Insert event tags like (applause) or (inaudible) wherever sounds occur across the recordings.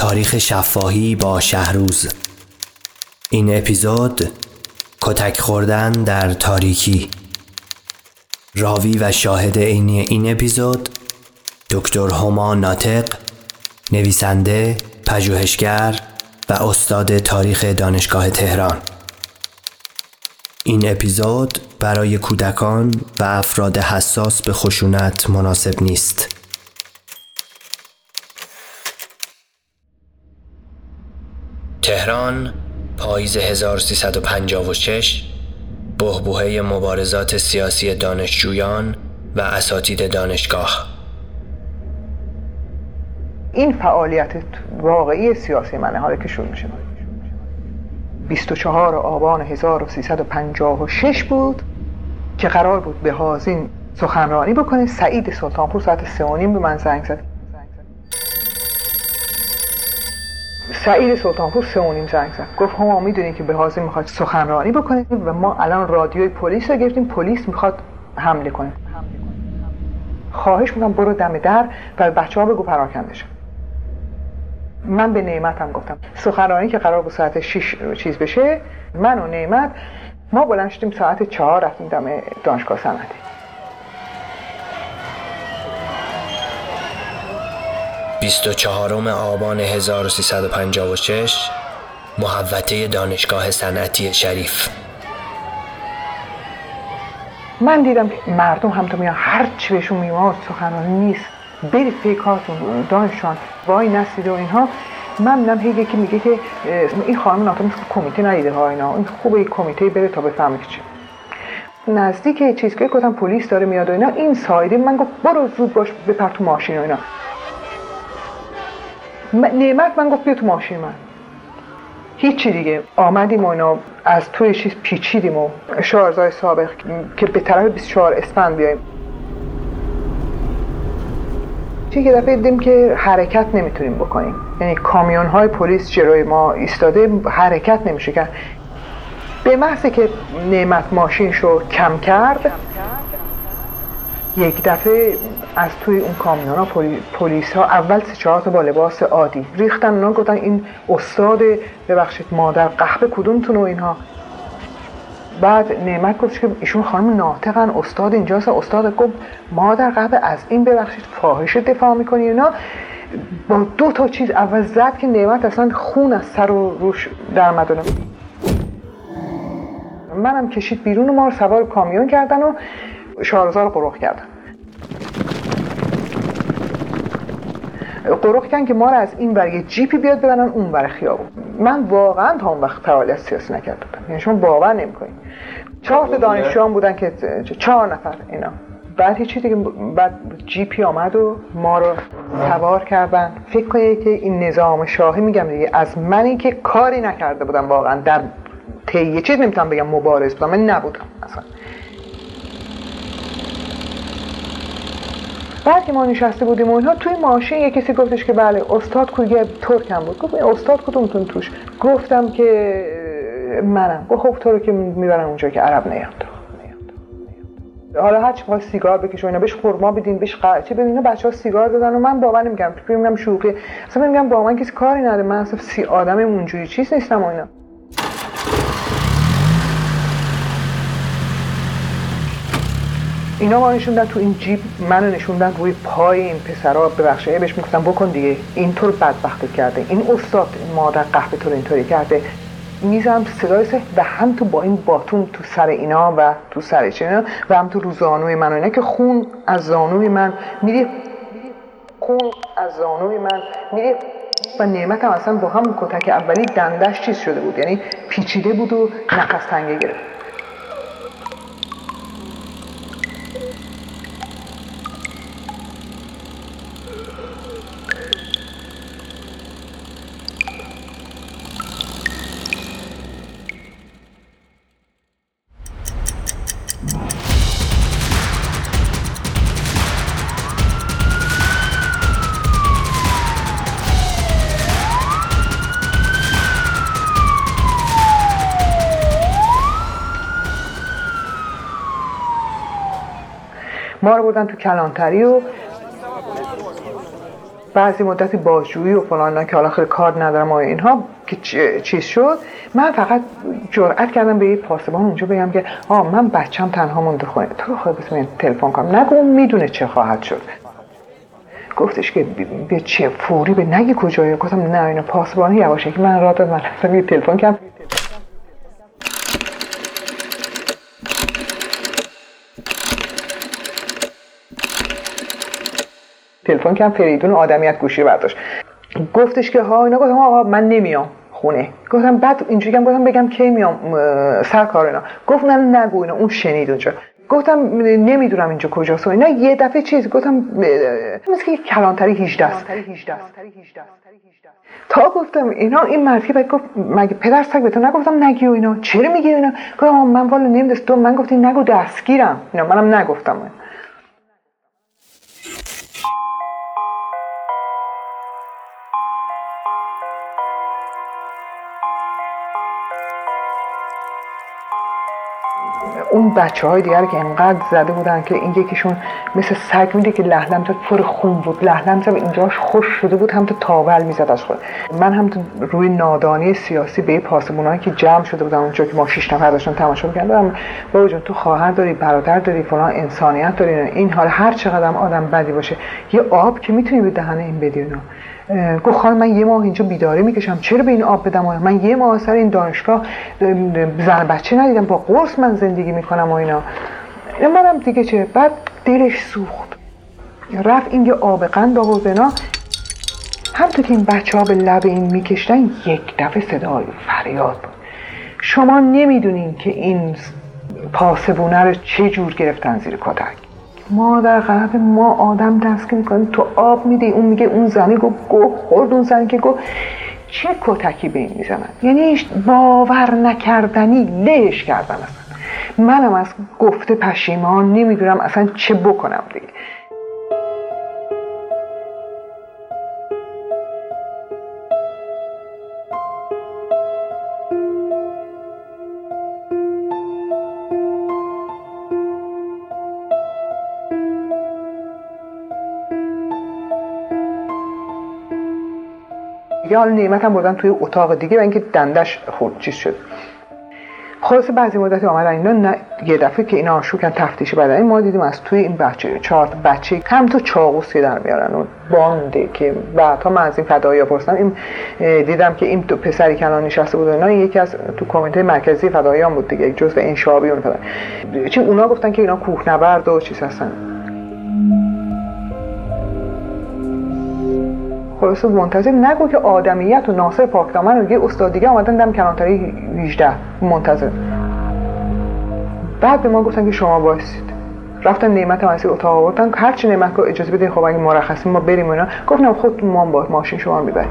تاریخ شفاهی با شهروز. این اپیزود کتک خوردن در تاریکی. راوی و شاهد عینی این اپیزود دکتر هما ناطق نویسنده پژوهشگر و استاد تاریخ دانشگاه تهران. این اپیزود برای کودکان و افراد حساس به خشونت مناسب نیست. تهران پاییز 1356 بهبوهه مبارزات سیاسی دانشجویان و اساتید دانشگاه. این فعالیت واقعی سیاسی منه حالا که شروع میشه. 24 آبان 1356 بود که قرار بود به هازین سخنرانی بکنه. سعید سلطانپور ساعت سه به من زنگ زد. سعید سلطانپور سه و زنگ زد. گفت هما می‌دونی که به حاضر می‌خواد سخنرانی بکنه و ما الان رادیوی پلیس رو گرفتیم. پلیس می‌خواد حمله کنه. خواهش می‌کنم برو دم در و بچه ها بگو پراکنده شد من به نعمتم گفتم. سخنرانی که قرار بود ساعت 6 چیز بشه من و نعمت ما بلند شدیم ساعت چهار رفتیم دم دانشگاه صنعتی. 24 آبان 1356 محوطه دانشگاه صنعتی شریف. من دیدم مردم هم تو میان هر چی بهشون میواد سخنرانی نیست. برید پی کارتون دانشان وای نستید و اینها. من میدم هی یکی میگه که این خانم ناطق کمیته ندیده ها اینا. این خوبه این کمیته بره تا بفهمه که چی. نزدیک چیز که گفتم پلیس داره میاد و اینا این سایده من گفت برو زود باش بپر تو ماشین و اینا. نعمت من گفت بیا تو ماشین من. هیچی دیگه. آمدیم و اینا از توی چیز پیچیدیم و شارزای سابق که به طرف 24 اسفند بیایم. چه یه دفعه دیدیم که حرکت نمی‌تونیم بکنیم. یعنی کامیون های پلیس جلوی ما ایستاده حرکت نمیشه کرد. به محض که نعمت ماشین شو کم کرد یک دفعه از توی اون کامیون ها پلیس ها اول سه چهار با لباس عادی ریختن اونا گفتن این استاد ببخشید مادر قهوه کدومتون و اینها. بعد نعمت گفت که ایشون خانم ناطقن استاد اینجاست. استاد گفت مادر قهوه از این ببخشید فاحش دفاع می‌کنی اینا. با دو تا چیز اول زد که نعمت اصلا خون از سر و روش در مدنم منم کشید بیرون و ما رو سوار کامیون کردن و شارزار قروخ کردن قروخ کردن که ما رو از این ور یه جیپی بیاد ببرن اون ور خیابون. من واقعا تا اون وقت فعالیت سیاسی نکرده بودم. یعنی شما باور نمی‌کنید. چهار تا دانشجویان بودن که چهار نفر اینا. بعد هیچی دیگه بعد جیپی آمد و ما رو سوار کردن. فکر کنید که این نظام شاهی میگم دیگه از منی که کاری نکرده بودم واقعا. در طی چیز نمی‌تونم بگم مبارز بودم من نبودم اصلا. بعد ما نشسته بودیم و اینها توی ماشین یه کسی گفتش که بله استاد کوگه ترکم بود. گفت استاد کدومتون توش؟ گفتم که منم. گفت خب تو رو که می‌برن اونجا که عرب نیاد. حالا هر چی سیگار بکش و اینا بهش خورما بدین بهش قرچه ببین بچه ها سیگار دادن و من باور نمیگم فکر میگم شوخی. اصلا میگم با من کسی کاری نداره. من اصلا سی آدم اونجوری چیز نیستم و اینا. اینا ما نشوندن تو این جیب منو نشوندن روی پای این پسرا ببخشید بهش می‌گفتم بکن دیگه. اینطور بدبخت کرده. این استاد این مادر قهوه تو اینطوری کرده. میزم صدای و هم تو با این باتون تو سر اینا و تو سر اینا و هم تو رو زانوی من اینا که خون از زانوی من میری. خون از زانوی من میری. و نعمت هم اصلا با هم کتک اولی دندش چیز شده بود. یعنی پیچیده بود و نفس تنگه گرفت. ما رو بردن تو کلانتری و بعضی مدتی بازجویی و فلان که حالا خیلی کار ندارم و اینها که چیز شد. من فقط جرأت کردم به یه پاسبان اونجا بگم که آه من بچم تنها مونده خونه. تو خواهد بسیم تلفن کنم. نگو می‌دونه چه خواهد شد. گفتش که به چه فوری؟ به نگی کجایی؟ گفتم نه پاسبانی یواشه که من را داد من یه تلفن کردم تلفن کردم فریدون آدمیت گوشی برداشت. گفتش که ها اینا گفتم آقا من نمیام خونه. گفتم بعد اینجوری هم گفتم بگم کی میام سر کار اینا. گفت نه نگو اینا. اون شنید اونجا. گفتم نمی‌دونم اینجا کجاست. اینا یه دفعه چیز گفتم مثل که کلانتری 18 است تا گفتم اینا این مرفی باید گفت مگه پدر سگ به تو نگفتم نگی و اینا. چرا میگی اینا؟ گفتم من والا نمیدست تو من گفتی نگو دستگیرم. اینا منم نگفتم. اون بچه های دیگر که انقدر زده بودن که این یکیشون مثل سگ میده که لحلم زد پر خون بود. لحلم زد اینجاش خوش شده بود هم تو تاول می‌زد از خود. من هم روی نادانی سیاسی به پاسبونایی که جمع شده بودن اونجا که ما شش نفر داشتن تماشا می‌کردم بابا جون تو خواهر داری برادر داری فلان انسانیت داری این حال هر چقدر آدم بدی باشه یه آب که می‌تونی به دهن این بدی گفت خانم من یه ماه اینجا بیداری می‌کشم. چرا به این آب بدم؟ من یه ماه سر این دانشگاه زن بچه ندیدم. با قرص من زندگی می‌کنم و اینا. منم دیگه چه؟ بعد دلش سوخت. رفت این یه آب قند آورد اینا. همطور که این بچه ها به لب این میکشتن یک دفعه صدای فریاد بود. شما نمی‌دونین که این پاسبونه رو چه جور گرفتن زیر کتک. ما در قلب ما آدم دست می‌کنیم. تو آب میده اون میگه اون زنی گو گو خورد اون زنی که گو چه کتکی به این می‌زنن؟ یعنی باور نکردنی لهش کردن اصلا. منم از گفته پشیمان نمی‌دونم اصلا چه بکنم دیگه. دیگه حالا نعمت هم بردن توی اتاق دیگه و اینکه دندش خورد. چیز شد. خلاص بعضی مدتی آمدن اینا نه یه دفعه که اینا شوکن تفتیشی بدن ما دیدیم از توی این بچه چهار بچه هم تو چاقوسی در میارن و بانده که بعدها من از این فدایی پرسیدم. این دیدم که این دو پسری کنان نشسته بود اینا یکی از تو کمیته مرکزی فداییان بود دیگه جزء این شابی اون چون اونا گفتن که اینا کوه نبرد و چیز هستن. خلاصه منتظر نگو که آدمیت و ناصر پاکدامن و یه استاد دیگه آمدن دم کلانتری 18 منتظر. بعد به ما گفتن که شما بایستید رفتن نعمت هم اتاق آوردن. هر چی نعمت که اجازه بدین خب اگه مرخصی ما بریم اینا. گفتم خود ما با ماشین شما می‌برید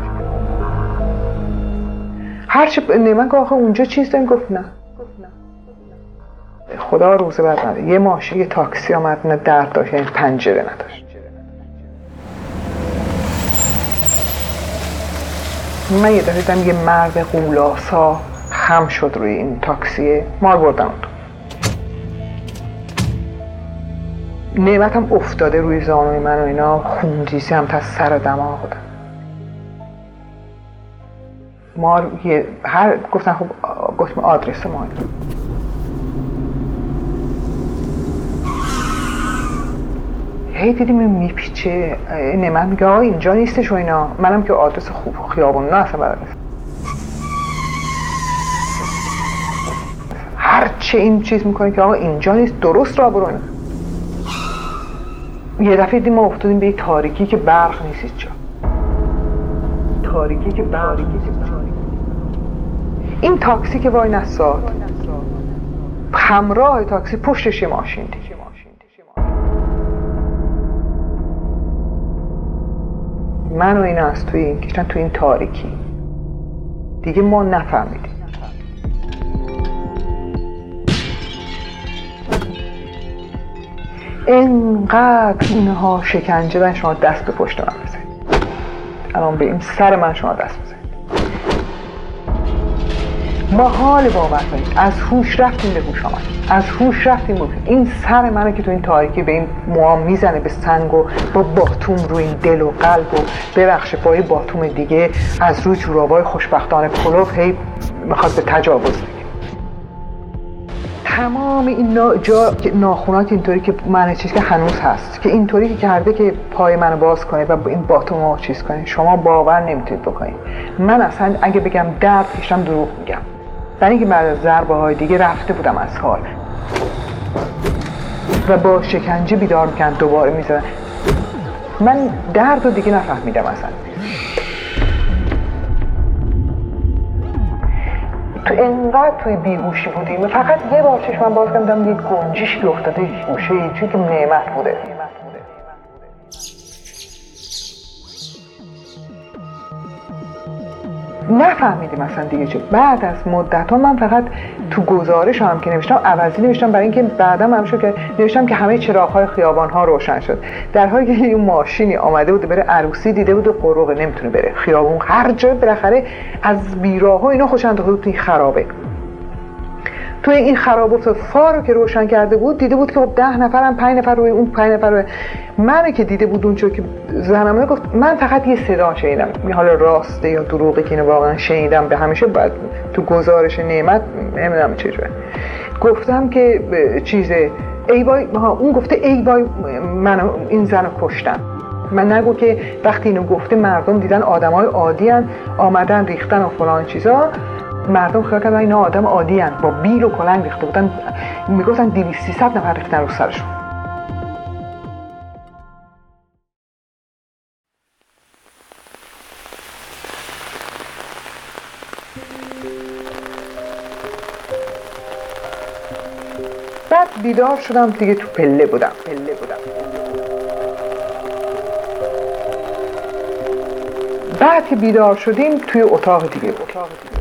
هر چی نعمت آخه اونجا چیز داریم؟ گفت نه. خدا روزه بعد نده یه ماشین یه تاکسی آمد نه درد داشت یعنی پنجره نداشت. من یه دفعه یه مرد قولاسا خم شد روی این تاکسیه مار بردم. نعمتم افتاده روی زانوی من و اینا. خونریزی هم تا سر دماغ بودم مار یه هر گفتن خب گفتم آدرس ما هی دیدیم میپیچه. نعمت میگه آقا اینجا نیستش و اینا. منم که آدرس خوب خیابون نه اصلا بلد هر چه این چیز می‌کنه که آقا اینجا نیست درست را برو یه دفعه دیدیم ما افتادیم به یک تاریکی که برق نیست جا. تاریکی که برق این تاکسی که وای نساد. همراه تاکسی پشتش یه ماشین دیگه. من و این از توی این کشتن توی این تاریکی. دیگه ما نفهمیدیم. اینقدر اینها شکنجه دن شما دست به پشت من بزنید. الان به این سر من شما دست بزنید. ما حال باور کنید. از هوش رفتیم به هوش آمد. از هوش رفتیم به این سر منو که تو این تاریکی به این موام می‌زنه به سنگ و با باتوم رو این دل و قلب و ببخش با باتوم دیگه. از روی جورابای خوشبختانه پلوف هی می‌خواد به تجاوز تمام این نا... جا ناخونات اینطوری که من چیز که هنوز هست. که اینطوری که کرده که پای منو باز کنه و این باتوم رو چیز کنه. شما باور نمی‌تونید بکنید. من اصلا اگه بگم درد کشتم دروغ میگم برای اینکه بعد از ضربه های دیگه رفته بودم از حال و با شکنجه بیدار میکن دوباره می‌زدن من درد رو دیگه نفهمیدم اصلا. تو انقدر توی بیهوشی بودیم فقط یه بار چشمم باز کردم یک گنجیش بیفتاده گوشه چون که نعمت بوده. نفهمیدیم اصلا دیگه چه بعد از مدت ها من فقط تو گزارش هم که نوشتم عوضی نوشتم برای اینکه بعدا هم که نوشتم که همه چراغ های خیابان ها روشن شد. در حالی که اون ماشینی آمده بود بره عروسی دیده بود و قروقه نمی‌تونه بره. خیابون هر جا بالاخره از بیراه ها اینا خوش انداخته خرابه. توی این خرابات فار رو که روشن کرده بود دیده بود که خب ده نفرم پنج نفر روی اون پنج نفر روی من که دیده بود اونجا که زنم گفت من فقط یه صدا شنیدم. حالا راسته یا دروغی که اینو واقعا شنیدم به همیشه بعد تو گزارش نعمت نمی‌دونم چجوره گفتم که چیزه ای بای اون گفته ای بای من این زن رو کشتم من نگو که وقتی اینو گفته مردم دیدن آدمای عادی هن آمدن ریختن و فلان چیزا. مردم خیال کردن اینا آدم عادی هن. با بیل و کلنگ ریخته بودن. می‌گفتن 200 300 نفر ریختن رو سرشون. بعد بیدار شدم دیگه تو پله بودم. پله بودم. بعد که بیدار شدیم توی اتاق دیگه بود.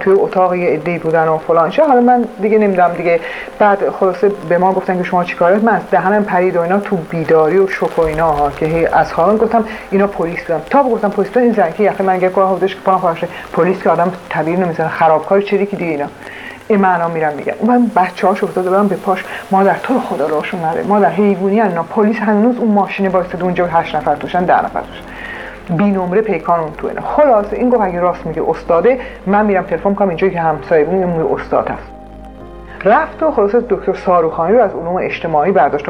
توی اتاق یه عده‌ای بودن و فلان. حالا من دیگه نمی‌دونم دیگه. بعد خلاصه به ما گفتن که شما چیکار من از دهنم پرید و اینا تو بیداری و شوک و اینا ها که از حالا گفتم اینا پلیس بودن. تا گفتم پلیس این زنگی یخه من گه کار که پام پلیس که آدم طبیعی نمی‌زنه خرابکار که دیگه اینا. این معنا میرم میگن من بچه هاش افتاده برم به پاش. مادر تو خدا روشون نره مادر حیوانی اینا پلیس هنوز اون ماشین وایساده اونجا هشت نفر توشن ده نفر توشن. بی نمره پیکان اون تو خلاصه این گفت اگه راست میگه استاده من میرم تلفن کنم اینجا که همسایه بود این استاد هست. رفت و خلاصه دکتر ساروخانی رو از علوم اجتماعی برداشت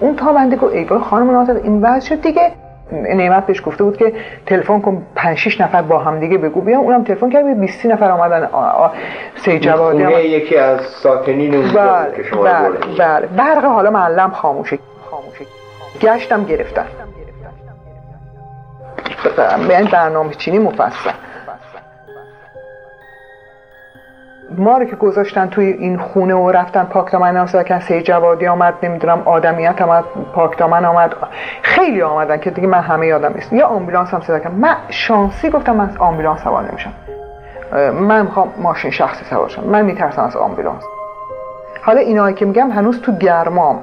اون تا بنده گفت ای خانم نازد این وضع شد دیگه. نعمت بهش گفته بود که تلفن کن 5 6 نفر با هم دیگه بگو بیام اونم تلفن کرد 20 نفر آمدن سه جوادی خونه یکی از ساکنین اونجا بله بله بله. برق حالا معلم خاموشه خاموشه گشتم گرفتن به برنامه چینی مفصل. ما رو که گذاشتن توی این خونه و رفتن پاک دامن هم که سه جوادی آمد نمی‌دونم آدمیت آمد پاک دامن آمد. خیلی آمدن که دیگه من همه یادم نیست. یا آمبولانس هم صدا کردم. من شانسی گفتم من از آمبولانس سوار نمیشم. من می‌خوام ماشین شخصی سوار شم. من میترسم از آمبولانس. حالا اینایی که میگم هنوز تو گرمام.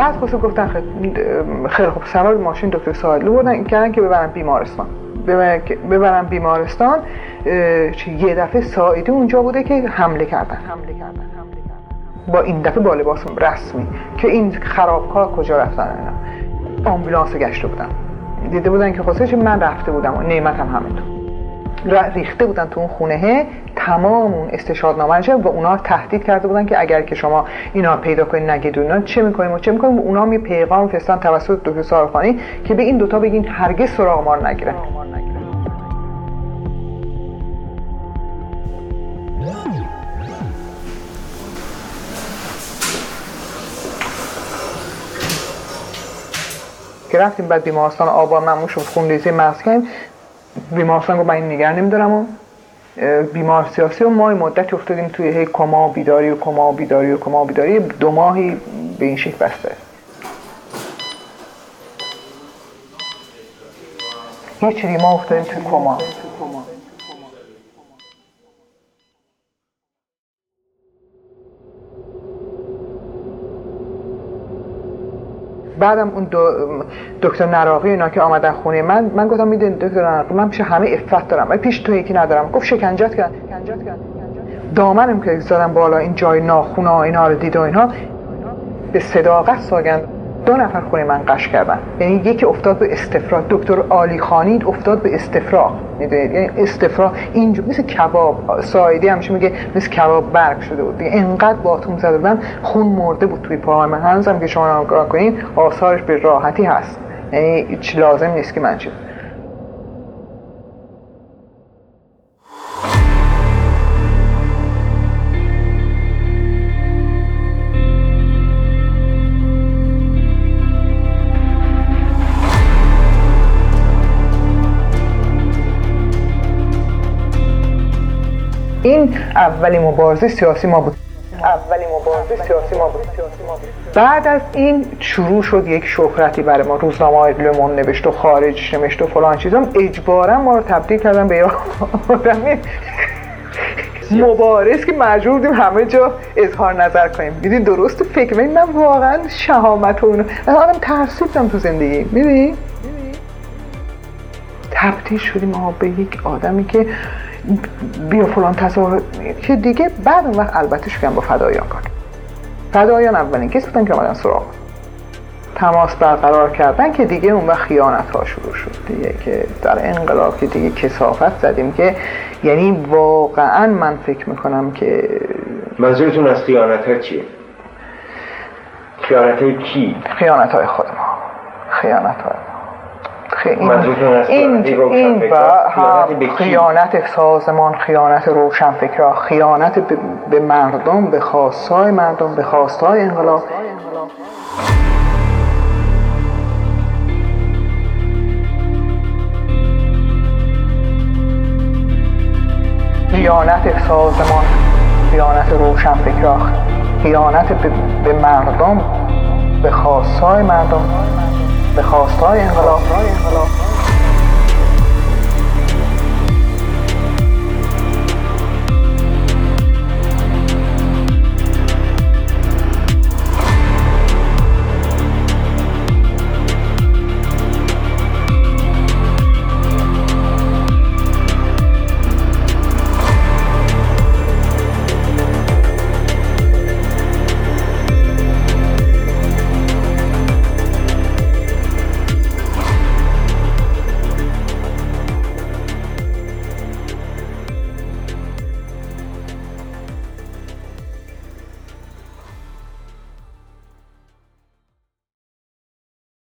بعد خودشو گفتن خیلی خوب سوار ماشین دکتر ساحلی بردن کردن که ببرن بیمارستان. ببرن بیمارستان یه دفعه سایدی اونجا بوده که حمله کردن. حمله کردن با این دفعه با لباس رسمی که این خرابکار کجا رفتن اینا. آمبولانس گشته بودن. دیده بودن که خودش من رفته بودم و نعمت هم همینطور ریخته بودن تو اون خونه تمام اون استشهادنامه و اونا تهدید کرده بودن که اگر که شما اینا پیدا کنید نگید اینا چه می‌کنیم؟ و چه می‌کنیم؟ و اونا می پیغام فرستن توسط دکتر سارخانی که به این دوتا بگین هرگز سراغ ما نگیرن. که رفتیم بعد بیمارستان آبا ممنون شد خونریزی مغز کردیم. بیمارستان گفت من این نگه نمیدارم و بیمار سیاسی و ما مدتی افتادیم توی هی کما بیداری و کما بیداری و کما بیداری. دو ماهی به این شکل بسته. چیزی ما افتادیم توی کما. بعدم اون دکتر نراقی اینا که آمدن خونه من من گفتم می‌دونی دکتر نراقی من پیش همه افت دارم. ولی پیش تو یکی ندارم. گفت شکنجت کردن دامنم که زدم بالا این جای ناخونا اینا رو دید و اینها به صداقت ساگند. دو نفر خونه من قش کردن. یعنی یکی افتاد به استفراغ. دکتر عالی خانی افتاد به استفراغ. می‌دونید؟ یعنی استفراغ اینجا مثل کباب. سایدی همیشه میگه مثل کباب برگ شده بود. دیگه انقدر باتوم زده بودن خون مرده بود توی پاهای من هنوزم که شما نگاه کنین آثارش به راحتی هست. یعنی لازم نیست که من چیز این اولی مبارزه سیاسی ما بود. اولی مبارزه سیاسی ما بود. بعد از این شروع شد یک شهرتی برای ما. روزنامه های لمون نوشت و خارج نوشت و فلان چیزا اجبارا ما رو تبدیل کردن به آدمی (laughs) مبارز که مجبور بودیم همه جا اظهار نظر کنیم. میدین درست فکر من واقعا شهامت و اونو آدم ترسیدم تو زندگی. میدین تبدیل شدیم ما به یک آدمی که بیا فلان تصاویر که دیگه؟ بعد اون وقت البته شکم با فدایان کار فدایان اولین کسی بودن که آمدن سراغ. تماس برقرار کردن که دیگه اون وقت خیانت ها شروع شد. دیگه که در انقلاب که دیگه کسافت زدیم که یعنی واقعا من فکر می‌کنم که منظورتون از خیانت ها چیه؟ خیانت های کی؟ خیانت های خود ما. خیانت های این این این و خیانت سازمان خیانت روشنفکرها خیانت به مردم به خواستهای مردم به خواستهای انقلاب. خیانت سازمان خیانت روشنفکرها خیانت به مردم به خواستهای مردم. به خواستهای انقلاب